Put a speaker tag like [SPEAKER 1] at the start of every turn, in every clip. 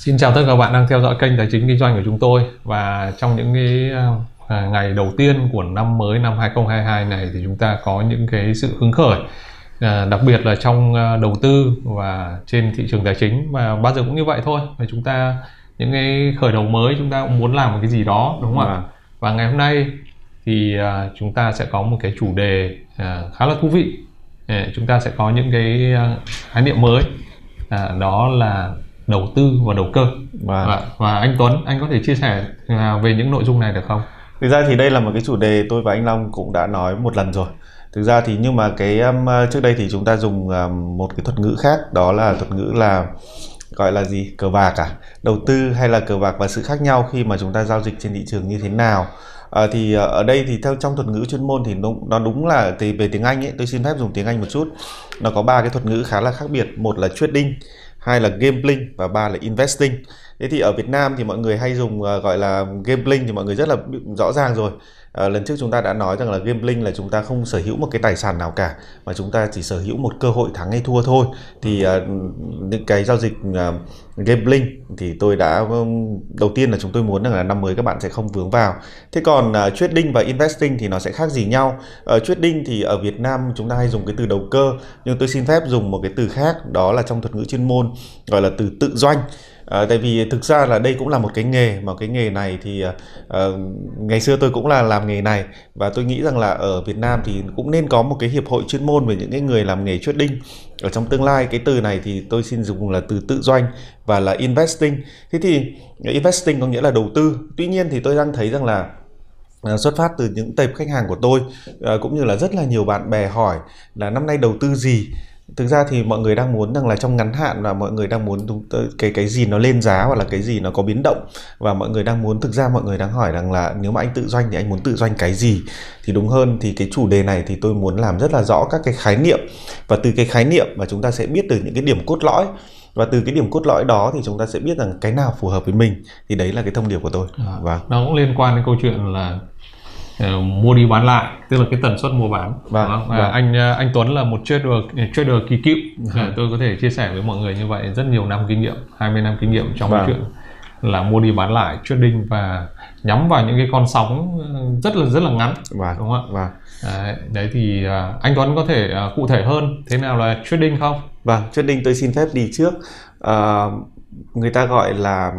[SPEAKER 1] Xin chào tất cả các bạn đang theo dõi kênh Tài chính Kinh doanh của chúng tôi. Và trong những cái à, ngày đầu tiên của năm mới năm 2022 này thì chúng ta có những cái sự hứng khởi. À, đặc biệt là trong à, đầu tư và trên thị trường tài chính. Và bao giờ cũng như vậy thôi. Và chúng ta những cái khởi đầu mới chúng ta cũng muốn làm một cái gì đó đúng không ạ?
[SPEAKER 2] Vâng.
[SPEAKER 1] và ngày hôm nay thì à, chúng ta sẽ có một cái chủ đề à, khá là thú vị. À, chúng ta sẽ có những cái à, khái niệm mới. À, đó là đầu tư và đầu cơ.
[SPEAKER 2] Vâng.
[SPEAKER 1] và, và anh Tuấn anh có thể chia sẻ à, về những nội dung này được không?
[SPEAKER 2] Thực ra thì đây là một cái chủ đề tôi và anh Long cũng đã nói một lần rồi. Thực ra thì nhưng mà cái um, trước đây thì chúng ta dùng um, một cái thuật ngữ khác đó là thuật ngữ là gọi là gì? Cờ bạc à? Đầu tư hay là cờ bạc và sự khác nhau khi mà chúng ta giao dịch trên thị trường như thế nào? À, thì ờ, ở đây thì theo trong thuật ngữ chuyên môn thì nó, nó đúng là thì về tiếng Anh ấy tôi xin phép dùng tiếng Anh một chút. Nó có ba cái thuật ngữ khá là khác biệt. Một là trading hai là gambling và ba là investing thế thì ở Việt Nam thì mọi người hay dùng ờ, gọi là gambling thì mọi người rất là rõ ràng rồi. Ờ, lần trước chúng ta đã nói rằng là gambling là chúng ta không sở hữu một cái tài sản nào cả mà chúng ta chỉ sở hữu một cơ hội thắng hay thua thôi. Thì ờ, những cái giao dịch ờ, gambling thì tôi đã ừm, đầu tiên là chúng tôi muốn rằng là năm mới các bạn sẽ không vướng vào. Thế còn ờ, trading và investing thì nó sẽ khác gì nhau? Ờ, trading thì ở Việt Nam chúng ta hay dùng cái từ đầu cơ nhưng tôi xin phép dùng một cái từ khác đó là trong thuật ngữ chuyên môn gọi là từ tự doanh À, tại vì thực ra là đây cũng là một cái nghề mà cái nghề này thì ờ, ờ, ngày xưa tôi cũng là làm nghề này. Và tôi nghĩ rằng là ở Việt Nam thì cũng nên có một cái hiệp hội chuyên môn về những cái người làm nghề trading. Ở trong tương lai cái từ này thì tôi xin dùng là từ tự doanh và là investing. Thế thì ờ, investing có nghĩa là đầu tư. Tuy nhiên thì tôi đang thấy rằng là xuất phát từ những tệp khách hàng của tôi cũng như là rất là nhiều bạn bè hỏi là năm nay đầu tư gì? Thực ra thì mọi người đang muốn rằng là trong ngắn hạn và mọi người đang muốn cái cái gì nó lên giá hoặc là cái gì nó có biến động. Và mọi người đang muốn thực ra mọi người đang hỏi rằng là nếu mà anh tự doanh thì anh muốn tự doanh cái gì? Thì đúng hơn thì cái chủ đề này thì tôi muốn làm rất là rõ các cái khái niệm. Và từ cái khái niệm mà chúng ta sẽ biết được những cái điểm cốt lõi. Và từ cái điểm cốt lõi đó thì chúng ta sẽ biết rằng cái nào phù hợp với mình. Thì đấy là cái thông điệp của tôi.
[SPEAKER 1] À,
[SPEAKER 2] vâng.
[SPEAKER 1] Nó cũng liên quan đến câu chuyện là ờ, mua đi bán lại tức là cái tần suất mua bán
[SPEAKER 2] Vâng,
[SPEAKER 1] Đúng không?
[SPEAKER 2] Vâng.
[SPEAKER 1] anh ờ, anh Tuấn là một trader trader kỳ cựu Ờ, tôi có thể chia sẻ với mọi người như vậy rất nhiều năm kinh nghiệm 20 năm kinh nghiệm trong
[SPEAKER 2] Vâng.
[SPEAKER 1] chuyện là mua đi bán lại trading và nhắm vào những cái con sóng rất là rất là ngắn
[SPEAKER 2] vâng
[SPEAKER 1] đúng không ạ
[SPEAKER 2] vâng
[SPEAKER 1] đấy, đấy thì anh Tuấn có thể cụ thể hơn thế nào là trading không
[SPEAKER 2] Vâng, trading tôi xin phép đi trước. Ờ, người ta gọi là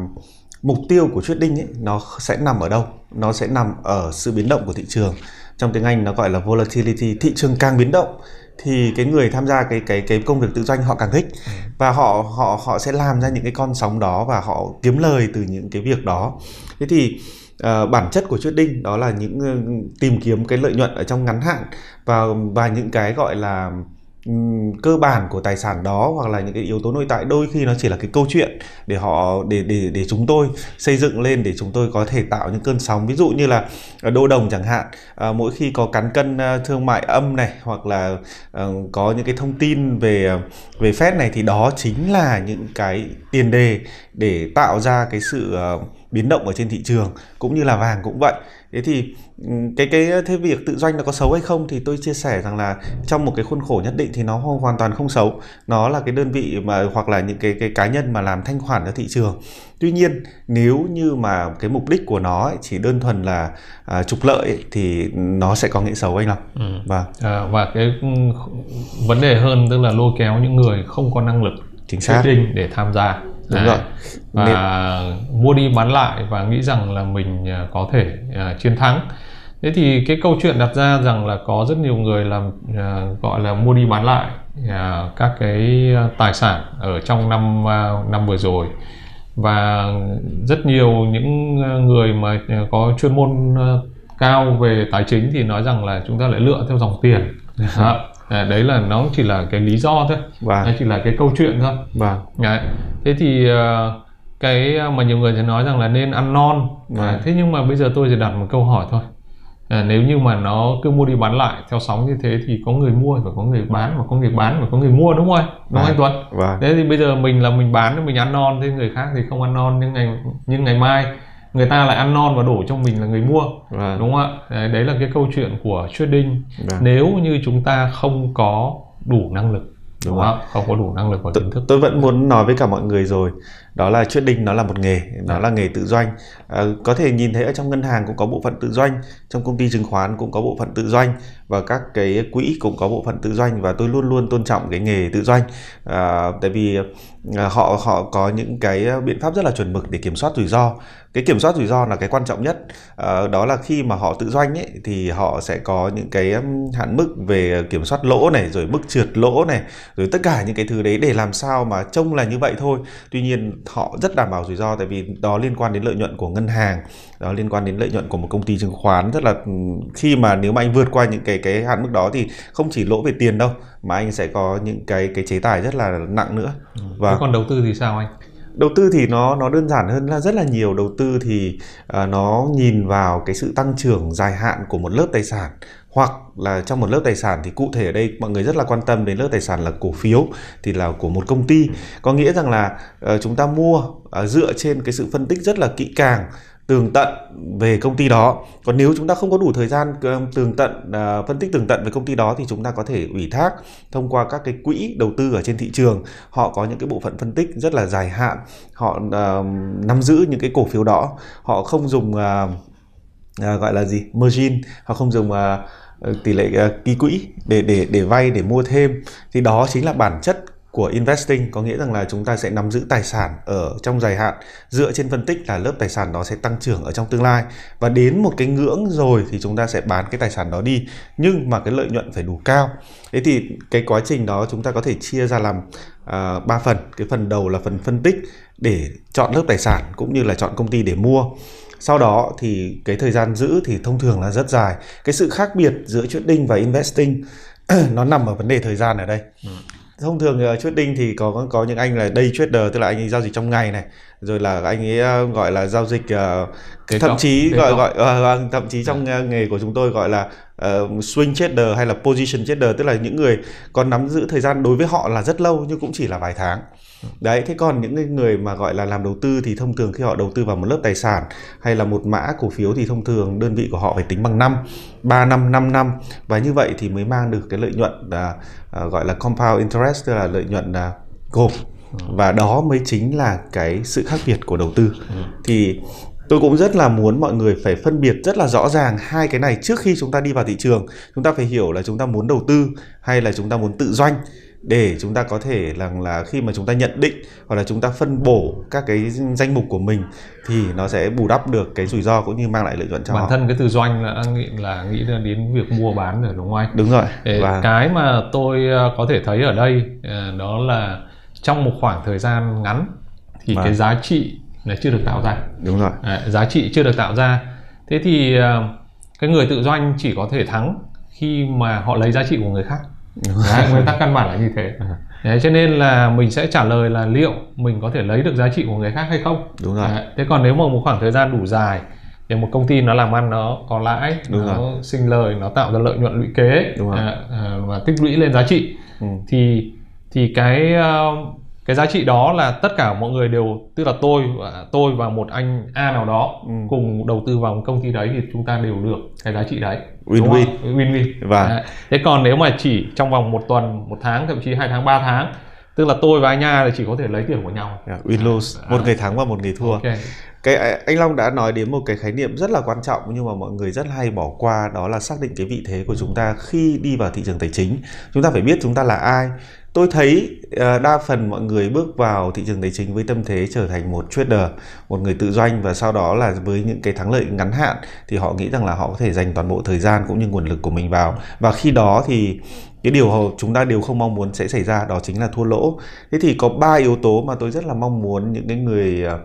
[SPEAKER 2] mục tiêu của trading ấy, nó sẽ nằm ở đâu? Nó sẽ nằm ở sự biến động của thị trường. Trong tiếng Anh nó gọi là volatility. Thị trường càng biến động thì cái người tham gia cái cái cái công việc tự doanh họ càng thích và họ họ họ sẽ làm ra những cái con sóng đó và họ kiếm lời từ những cái việc đó. Thế thì ờ, bản chất của trading đó là những ờ, tìm kiếm cái lợi nhuận ở trong ngắn hạn và và những cái gọi là Ừ, cơ bản của tài sản đó hoặc là những cái yếu tố nội tại đôi khi nó chỉ là cái câu chuyện để họ để để để chúng tôi xây dựng lên để chúng tôi có thể tạo những cơn sóng. Ví dụ như là ờ, đô đồng chẳng hạn à, mỗi khi có cán cân ờ, thương mại âm này hoặc là à, có những cái thông tin về về Fed này thì đó chính là những cái tiền đề để tạo ra cái sự biến động ở trên thị trường cũng như là vàng cũng vậy thế thì ừm, cái cái thế việc tự doanh nó có xấu hay không thì tôi chia sẻ rằng là trong một cái khuôn khổ nhất định thì nó ho- hoàn toàn không xấu. Nó là cái đơn vị mà hoặc là những cái cái cá nhân mà làm thanh khoản cho thị trường. Tuy nhiên nếu như mà cái mục đích của nó ấy chỉ đơn thuần là à, trục lợi ấy, thì nó sẽ có nghĩa xấu anh Long.
[SPEAKER 1] Ừ.
[SPEAKER 2] vâng.
[SPEAKER 1] À, và cái ừ, vấn đề hơn tức là lôi kéo những người không có năng lực
[SPEAKER 2] chính xác.
[SPEAKER 1] để tham gia
[SPEAKER 2] Đúng
[SPEAKER 1] Đấy.
[SPEAKER 2] rồi.
[SPEAKER 1] và mua đi bán lại và nghĩ rằng là mình à, có thể à, chiến thắng thế thì cái câu chuyện đặt ra rằng là có rất nhiều người làm à, gọi là mua đi bán lại à, các cái tài sản ở trong năm à, năm vừa rồi và rất nhiều những người mà có chuyên môn à, cao về tài chính thì nói rằng là chúng ta lại lựa theo dòng tiền. À, đấy là nó chỉ là cái lý do thôi
[SPEAKER 2] Vâng.
[SPEAKER 1] nó chỉ là cái câu chuyện thôi
[SPEAKER 2] vâng
[SPEAKER 1] Đấy. Thế thì ờ, cái mà nhiều người sẽ nói rằng là nên ăn non.
[SPEAKER 2] Vâng.
[SPEAKER 1] À, thế nhưng mà bây giờ tôi chỉ đặt một câu hỏi thôi. À, nếu như mà nó cứ mua đi bán lại theo sóng như thế thì có người mua và có người bán và có người bán và có người mua đúng không anh? Đúng không anh Tuấn? Thế thì bây giờ mình là mình bán mình ăn non thế người khác thì không ăn non nhưng ngày nhưng ngày mai người ta lại ăn non và đổ cho mình là người mua
[SPEAKER 2] vâng
[SPEAKER 1] đúng không ạ? Đấy, đấy là cái câu chuyện của trading.
[SPEAKER 2] Vâng.
[SPEAKER 1] Nếu như chúng ta không có đủ năng lực
[SPEAKER 2] Đúng
[SPEAKER 1] không? ạ? Không có đủ năng lực và kiến thức.
[SPEAKER 2] tôi vẫn muốn nói với cả mọi người rồi đó là trading nó là một nghề nó là nghề tự doanh à, có thể nhìn thấy ở trong ngân hàng cũng có bộ phận tự doanh trong công ty chứng khoán cũng có bộ phận tự doanh và các cái quỹ cũng có bộ phận tự doanh và tôi luôn luôn tôn trọng cái nghề tự doanh à, tại vì à, họ họ có những cái biện pháp rất là chuẩn mực để kiểm soát rủi ro cái kiểm soát rủi ro là cái quan trọng nhất. À, đó là khi mà họ tự doanh ấy, thì họ sẽ có những cái hạn mức về kiểm soát lỗ này rồi mức trượt lỗ này rồi tất cả những cái thứ đấy để làm sao mà trông là như vậy thôi. Tuy nhiên họ rất đảm bảo rủi ro tại vì đó liên quan đến lợi nhuận của ngân hàng đó liên quan đến lợi nhuận của một công ty chứng khoán. Rất là khi mà nếu mà anh vượt qua những cái cái hạn mức đó thì không chỉ lỗ về tiền đâu mà anh sẽ có những cái cái chế tài rất là nặng nữa.
[SPEAKER 1] Và còn đầu tư thì sao anh
[SPEAKER 2] đầu tư thì nó nó đơn giản hơn là rất là nhiều. Đầu tư thì uh, nó nhìn vào cái sự tăng trưởng dài hạn của một lớp tài sản hoặc là trong một lớp tài sản thì cụ thể ở đây mọi người rất là quan tâm đến lớp tài sản là cổ phiếu thì là của một công ty. Có nghĩa rằng là uh, chúng ta mua uh, dựa trên cái sự phân tích rất là kỹ càng tường tận về công ty đó. Còn nếu chúng ta không có đủ thời gian ờ, tường tận à, phân tích tường tận về công ty đó thì chúng ta có thể ủy thác thông qua các cái quỹ đầu tư ở trên thị trường. Họ có những cái bộ phận phân tích rất là dài hạn. Họ ờ, nắm giữ những cái cổ phiếu đó. Họ không dùng ờ, gọi là gì? Margin. Họ không dùng tỷ lệ uh, ký quỹ để để để vay để mua thêm. Thì đó chính là bản chất của investing có nghĩa rằng là chúng ta sẽ nắm giữ tài sản ở trong dài hạn. Dựa trên phân tích là lớp tài sản đó sẽ tăng trưởng ở trong tương lai. Và đến một cái ngưỡng rồi thì chúng ta sẽ bán cái tài sản đó đi. Nhưng mà cái lợi nhuận phải đủ cao. Thế thì cái quá trình đó chúng ta có thể chia ra làm à, ba uh, phần. Cái phần đầu là phần phân tích để chọn lớp tài sản cũng như là chọn công ty để mua. Sau đó thì cái thời gian giữ thì thông thường là rất dài. Cái sự khác biệt giữa trading và investing nó nằm ở vấn đề thời gian ở đây. Ừ thông thường uh, trading thì có có những anh là day trader tức là anh ấy giao dịch trong ngày này. Rồi là anh ấy uh, gọi là giao dịch uh, thậm chí gọi gọi uh, thậm chí trong uh, nghề của chúng tôi gọi là uh, swing trader hay là position trader tức là những người còn nắm giữ thời gian đối với họ là rất lâu nhưng cũng chỉ là vài tháng. Đấy thế còn những người mà gọi là làm đầu tư thì thông thường khi họ đầu tư vào một lớp tài sản hay là một mã cổ phiếu thì thông thường đơn vị của họ phải tính bằng năm 3 năm 5 năm. Và như vậy thì mới mang được cái lợi nhuận là uh, gọi là compound interest tức là lợi nhuận là gộp. Và đó mới chính là cái sự khác biệt của đầu tư. Ừ. thì tôi cũng rất là muốn mọi người phải phân biệt rất là rõ ràng hai cái này trước khi chúng ta đi vào thị trường chúng ta phải hiểu là chúng ta muốn đầu tư hay là chúng ta muốn tự doanh để chúng ta có thể rằng là, là khi mà chúng ta nhận định hoặc là chúng ta phân bổ các cái danh mục của mình thì nó sẽ bù đắp được cái rủi ro cũng như mang lại lợi nhuận cho
[SPEAKER 1] bản
[SPEAKER 2] họ.
[SPEAKER 1] thân cái từ doanh là nghĩ là nghĩ đến việc mua bán rồi đúng không anh?
[SPEAKER 2] Đúng rồi.
[SPEAKER 1] Để và cái mà tôi ờ, có thể thấy ở đây ờ, đó là trong một khoảng thời gian ngắn thì và... cái giá trị là chưa được tạo ra.
[SPEAKER 2] Đúng rồi.
[SPEAKER 1] À, giá trị chưa được tạo ra. Thế thì ờ, cái người tự doanh chỉ có thể thắng khi mà họ lấy giá trị của người khác Đấy, nguyên tắc căn bản là như thế Đấy, cho nên là mình sẽ trả lời là liệu mình có thể lấy được giá trị của người khác hay không
[SPEAKER 2] đúng rồi
[SPEAKER 1] Đấy, thế còn nếu mà một khoảng thời gian đủ dài thì một công ty nó làm ăn nó có lãi đúng nó rồi. sinh lời nó tạo ra lợi nhuận lũy kế đúng rồi. À, à, và tích lũy lên giá trị ừ. thì thì cái uh, cái giá trị đó là tất cả mọi người đều tức là tôi tôi và một anh A nào đó ừ. cùng đầu tư vào một công ty đấy thì chúng ta đều được cái giá trị đấy.
[SPEAKER 2] Win-win.
[SPEAKER 1] Win-win.
[SPEAKER 2] Và vâng.
[SPEAKER 1] thế còn nếu mà chỉ trong vòng một tuần một tháng thậm chí hai tháng ba tháng tức là tôi và anh A thì chỉ có thể lấy tiền của nhau.
[SPEAKER 2] Yeah, win lose. À, một người thắng và một người thua. Okay. cái anh Long đã nói đến một cái khái niệm rất là quan trọng nhưng mà mọi người rất hay bỏ qua đó là xác định cái vị thế của chúng ta khi đi vào thị trường tài chính. Chúng ta phải biết chúng ta là ai tôi thấy ờ, đa phần mọi người bước vào thị trường tài chính với tâm thế trở thành một trader, một người tự doanh và sau đó là với những cái thắng lợi ngắn hạn thì họ nghĩ rằng là họ có thể dành toàn bộ thời gian cũng như nguồn lực của mình vào. Và khi đó thì cái điều chúng ta đều không mong muốn sẽ xảy ra, đó chính là thua lỗ. Thế thì có ba yếu tố mà tôi rất là mong muốn những cái người ờ,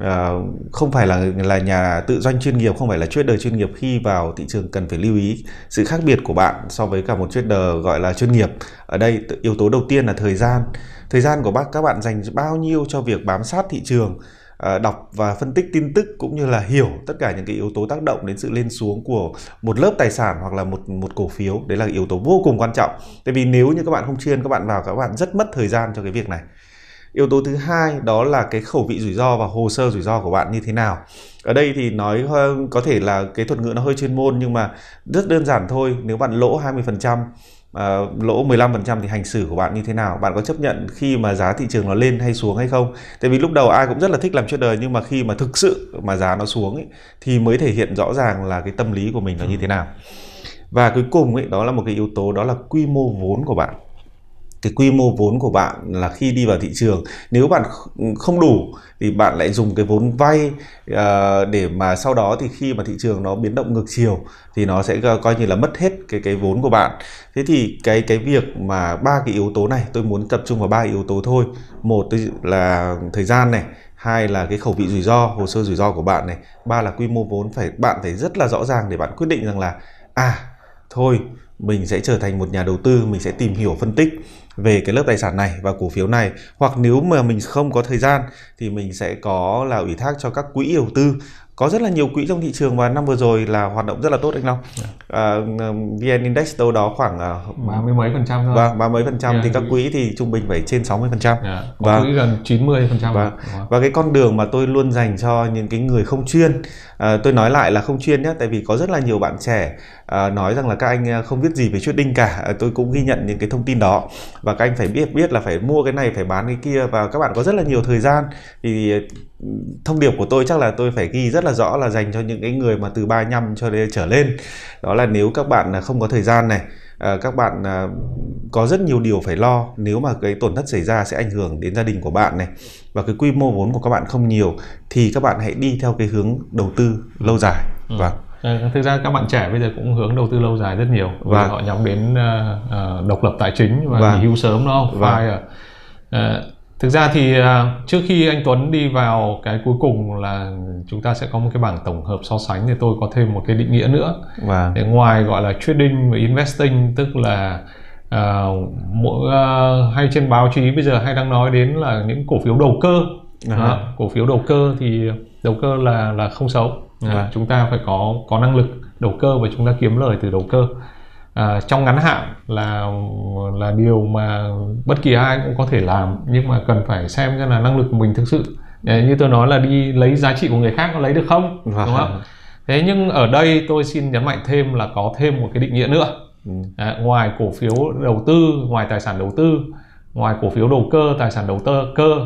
[SPEAKER 2] uh, không phải là là nhà tự doanh chuyên nghiệp không phải là trader chuyên nghiệp khi vào thị trường cần phải lưu ý sự khác biệt của bạn so với cả một trader gọi là chuyên nghiệp. Ở đây yếu tố đầu tiên là thời gian. Thời gian của bác các bạn dành bao nhiêu cho việc bám sát thị trường à, đọc và phân tích tin tức cũng như là hiểu tất cả những cái yếu tố tác động đến sự lên xuống của một lớp tài sản hoặc là một một cổ phiếu. Đấy là yếu tố vô cùng quan trọng. Tại vì nếu như các bạn không chuyên các bạn vào các bạn rất mất thời gian cho cái việc này yếu tố thứ hai đó là cái khẩu vị rủi ro và hồ sơ rủi ro của bạn như thế nào. Ở đây thì nói có thể là cái thuật ngữ nó hơi chuyên môn nhưng mà rất đơn giản thôi. Nếu bạn lỗ 20% à, lỗ 15% thì hành xử của bạn như thế nào? Bạn có chấp nhận khi mà giá thị trường nó lên hay xuống hay không? Tại vì lúc đầu ai cũng rất là thích làm trader nhưng mà khi mà thực sự mà giá nó xuống ấy, thì mới thể hiện rõ ràng là cái tâm lý của mình nó như thế nào. Và cuối cùng ấy đó là một cái yếu tố đó là quy mô vốn của bạn cái quy mô vốn của bạn là khi đi vào thị trường nếu bạn không đủ thì bạn lại dùng cái vốn vay uh, để mà sau đó thì khi mà thị trường nó biến động ngược chiều thì nó sẽ coi như là mất hết cái cái vốn của bạn. Thế thì cái cái việc mà ba cái yếu tố này tôi muốn tập trung vào ba yếu tố thôi. Một là thời gian này. Hai là cái khẩu vị rủi ro hồ sơ rủi ro của bạn này. Ba là quy mô vốn phải bạn phải rất là rõ ràng để bạn quyết định rằng là à thôi mình sẽ trở thành một nhà đầu tư, mình sẽ tìm hiểu, phân tích về cái lớp tài sản này và cổ phiếu này. Hoặc nếu mà mình không có thời gian thì mình sẽ có là ủy thác cho các quỹ đầu tư có rất là nhiều quỹ trong thị trường và năm vừa rồi là hoạt động rất là tốt anh Long. Yeah. À, VN Index đâu đó khoảng
[SPEAKER 1] ba mươi mấy phần trăm thôi.
[SPEAKER 2] Vâng, ba mấy phần trăm yeah, thì các quỹ thì trung bình phải trên 60 phần trăm.
[SPEAKER 1] Yeah. Có và, quỹ gần 90 phần trăm.
[SPEAKER 2] Và, và cái con đường mà tôi luôn dành cho những cái người không chuyên, à, tôi nói lại là không chuyên nhé, tại vì có rất là nhiều bạn trẻ à, nói rằng là các anh à, không biết gì về trading cả. À, tôi cũng ghi nhận những cái thông tin đó và các anh phải biết biết là phải mua cái này phải bán cái kia và các bạn có rất là nhiều thời gian thì thông điệp của tôi chắc là tôi phải ghi rất là rõ là dành cho những cái người mà từ 35 cho đến trở lên. Đó là nếu các bạn không có thời gian này à, các bạn à, có rất nhiều điều phải lo nếu mà cái tổn thất xảy ra sẽ ảnh hưởng đến gia đình của bạn này và cái quy mô vốn của các bạn không nhiều thì các bạn hãy đi theo cái hướng đầu tư lâu dài.
[SPEAKER 1] Ừ. vâng. À, thực ra các bạn trẻ bây giờ cũng hướng đầu tư lâu dài rất nhiều. Và họ nhắm đến uh, uh, độc lập tài chính và vâng. nghỉ hưu sớm đó không? Vâng. phải uh, thực ra thì à, trước khi anh Tuấn đi vào cái cuối cùng là chúng ta sẽ có một cái bảng tổng hợp so sánh thì tôi có thêm một cái định nghĩa nữa. Và để ngoài gọi là trading và investing tức là uh, mỗi uh, hay trên báo chí bây giờ hay đang nói đến là những cổ phiếu đầu cơ. Uh-huh. đó, cổ phiếu đầu cơ thì đầu cơ là là không xấu. À, chúng ta phải có có năng lực đầu cơ và chúng ta kiếm lời từ đầu cơ à, trong ngắn hạn là là điều mà bất kỳ ai cũng có thể làm nhưng mà cần phải xem xem là năng lực của mình thực sự như tôi nói là đi lấy giá trị của người khác có lấy được không đúng không? Thế nhưng ở đây tôi xin nhấn mạnh thêm là có thêm một cái định nghĩa nữa. À, ngoài cổ phiếu đầu tư ngoài tài sản đầu tư ngoài cổ phiếu đầu cơ tài sản đầu tư cơ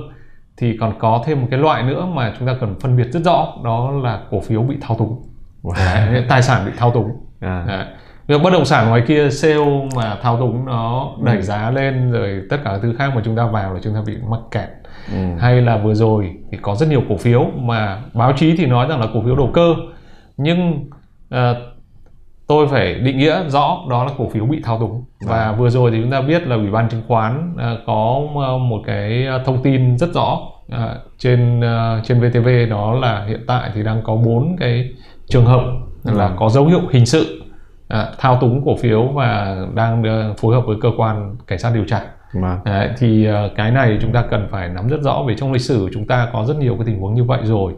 [SPEAKER 1] thì còn có thêm một cái loại nữa mà chúng ta cần phân biệt rất rõ đó là cổ phiếu bị thao túng. Wow. tài sản bị thao túng. À. Đấy việc bất động sản ngoài kia sale mà thao túng nó đẩy ừ. giá lên rồi tất cả thứ khác mà chúng ta vào là chúng ta bị mắc kẹt ừ. hay là vừa rồi thì có rất nhiều cổ phiếu mà báo chí thì nói rằng là cổ phiếu đầu cơ nhưng uh, tôi phải định nghĩa rõ đó là cổ phiếu bị thao túng và vâng. vừa rồi thì chúng ta biết là ủy ban chứng khoán uh, có một cái thông tin rất rõ trên trên VTV đó là hiện tại thì đang có bốn cái trường hợp là vâng. có dấu hiệu hình sự à, thao túng cổ phiếu và đang ờ, phối hợp với cơ quan cảnh sát điều tra Vâng. Đấy, thì uh, cái này chúng ta cần phải nắm rất rõ vì trong lịch sử chúng ta có rất nhiều cái tình huống như vậy rồi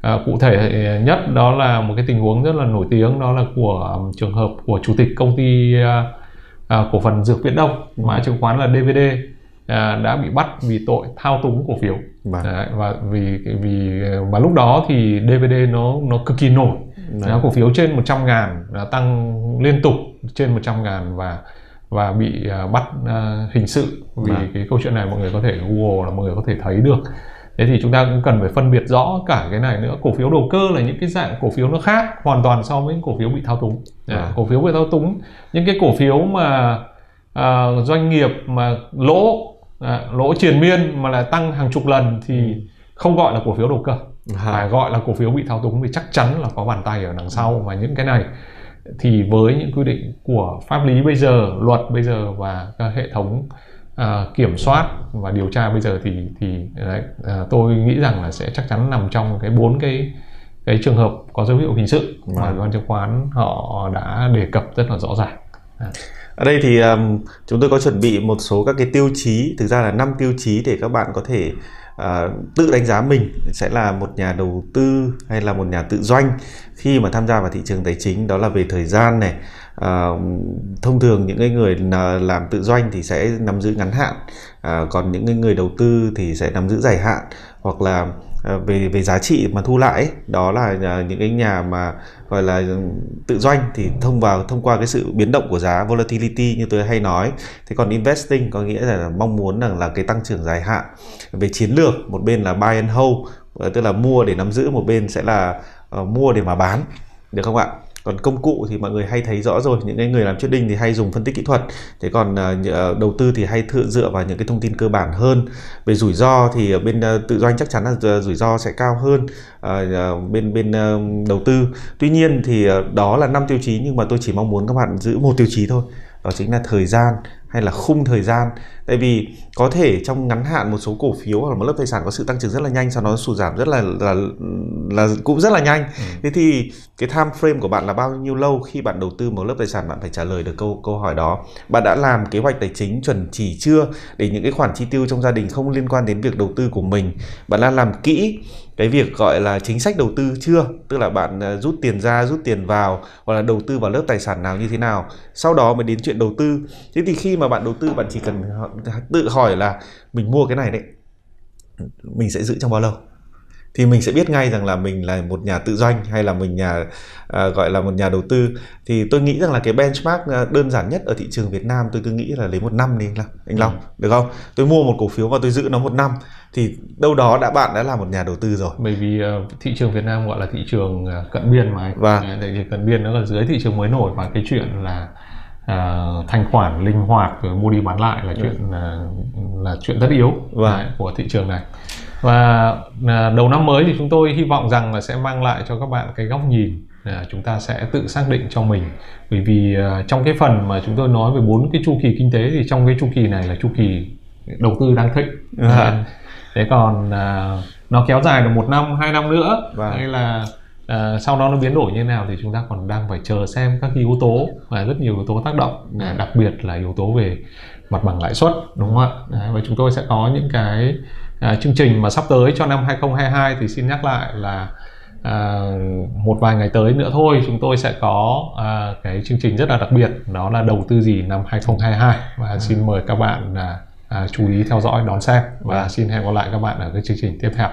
[SPEAKER 1] à, cụ thể nhất đó là một cái tình huống rất là nổi tiếng đó là của um, trường hợp của chủ tịch công ty uh, uh, cổ phần dược viễn đông ừ. mã chứng khoán là DVD uh, đã bị bắt vì tội thao túng cổ phiếu vâng. Đấy, và vì vì mà lúc đó thì DVD nó nó cực kỳ nổi Đấy. cổ phiếu trên 100 ngàn đã tăng liên tục trên 100 ngàn và và bị uh, bắt uh, hình sự vì à. cái câu chuyện này mọi người có thể google là mọi người có thể thấy được thế thì chúng ta cũng cần phải phân biệt rõ cả cái này nữa cổ phiếu đầu cơ là những cái dạng cổ phiếu nó khác hoàn toàn so với cổ phiếu bị thao túng à. cổ phiếu bị thao túng những cái cổ phiếu mà uh, doanh nghiệp mà lỗ à, lỗ triền miên mà lại tăng hàng chục lần thì không gọi là cổ phiếu đầu cơ phải gọi là cổ phiếu bị thao túng vì chắc chắn là có bàn tay ở đằng sau và những cái này thì với những quy định của pháp lý bây giờ luật bây giờ và các hệ thống uh, kiểm soát và điều tra bây giờ thì thì đấy, uh, tôi nghĩ rằng là sẽ chắc chắn nằm trong cái bốn cái cái trường hợp có dấu hiệu hình sự mà vâng. quan chứng khoán họ đã đề cập rất là rõ ràng.
[SPEAKER 2] Ở đây thì um, chúng tôi có chuẩn bị một số các cái tiêu chí, thực ra là năm tiêu chí để các bạn có thể uh, À, tự đánh giá mình sẽ là một nhà đầu tư hay là một nhà tự doanh khi mà tham gia vào thị trường tài chính đó là về thời gian này. À, thông thường những người làm tự doanh thì sẽ nắm giữ ngắn hạn à, còn những người đầu tư thì sẽ nắm giữ dài hạn hoặc là Ờ, về về giá trị mà thu lãi ấy, đó là à, những cái nhà mà gọi là tự doanh thì thông vào thông qua cái sự biến động của giá volatility như tôi hay nói. Thế còn investing có nghĩa là mong muốn rằng là cái tăng trưởng dài hạn. Về chiến lược một bên là buy and hold ờ, tức là mua để nắm giữ một bên sẽ là uh, mua để mà bán được không ạ? Còn công cụ thì mọi người hay thấy rõ rồi những cái người làm trading thì hay dùng phân tích kỹ thuật. Thế còn uh, đầu tư thì hay thựa dựa vào những cái thông tin cơ bản hơn. Về rủi ro thì bên uh, tự doanh chắc chắn là rủi ro sẽ cao hơn uh, bên bên uh, đầu tư. Tuy nhiên thì uh, đó là năm tiêu chí nhưng mà tôi chỉ mong muốn các bạn giữ một tiêu chí thôi đó chính là thời gian hay là khung thời gian? Tại vì có thể trong ngắn hạn một số cổ phiếu hoặc là một lớp tài sản có sự tăng trưởng rất là nhanh sau đó sụt giảm rất là là là cũng rất là nhanh. Ừ. thế thì cái time frame của bạn là bao nhiêu lâu khi bạn đầu tư một lớp tài sản? Bạn phải trả lời được câu câu hỏi đó. Bạn đã làm kế hoạch tài chính chuẩn chỉ chưa? Để những cái khoản chi tiêu trong gia đình không liên quan đến việc đầu tư của mình. Bạn đã làm kỹ cái việc gọi là chính sách đầu tư chưa? Tức là bạn à, rút tiền ra rút tiền vào hoặc là đầu tư vào lớp tài sản nào như thế nào? Sau đó mới đến chuyện đầu tư. Thế thì khi mà bạn đầu tư bạn chỉ cần tự hỏi là mình mua cái này đấy mình sẽ giữ trong bao lâu thì mình sẽ biết ngay rằng là mình là một nhà tự doanh hay là mình nhà à, gọi là một nhà đầu tư thì tôi nghĩ rằng là cái benchmark à, đơn giản nhất ở thị trường Việt Nam tôi cứ nghĩ là lấy một năm đi anh anh Long ừ. được không tôi mua một cổ phiếu và tôi giữ nó một năm thì đâu đó đã bạn đã là một nhà đầu tư rồi
[SPEAKER 1] bởi vì uh, thị trường Việt Nam gọi là thị trường uh, cận biên mà anh
[SPEAKER 2] vâng.
[SPEAKER 1] thị trường cận biên nó là dưới thị trường mới nổi và cái chuyện là uh, thanh khoản linh hoạt rồi mua đi bán lại là chuyện uh, là chuyện tất yếu
[SPEAKER 2] vâng.
[SPEAKER 1] Đấy, của thị trường này và uh, đầu năm mới thì chúng tôi hy vọng rằng là sẽ mang lại cho các bạn cái góc nhìn À, chúng ta sẽ tự xác định cho mình bởi vì uh, trong cái phần mà chúng tôi nói về bốn cái chu kỳ kinh tế thì trong cái chu kỳ này là chu kỳ đầu tư đang thịnh à. thế còn uh, nó kéo dài được một năm hai năm nữa vâng. hay là uh, sau đó nó biến đổi như thế nào thì chúng ta còn đang phải chờ xem các yếu tố và rất nhiều yếu tố tác động ừ. đặc biệt là yếu tố về mặt bằng lãi suất đúng không ạ? Đấy, và chúng tôi sẽ có những cái uh, chương trình mà sắp tới cho năm 2022 thì xin nhắc lại là à, một vài ngày tới nữa thôi chúng tôi sẽ có à, cái chương trình rất là đặc biệt đó là đầu tư gì năm 2022 và ừ. xin mời các bạn à, à, chú ý theo dõi đón xem. Và xin hẹn gặp lại các bạn ở cái chương trình tiếp theo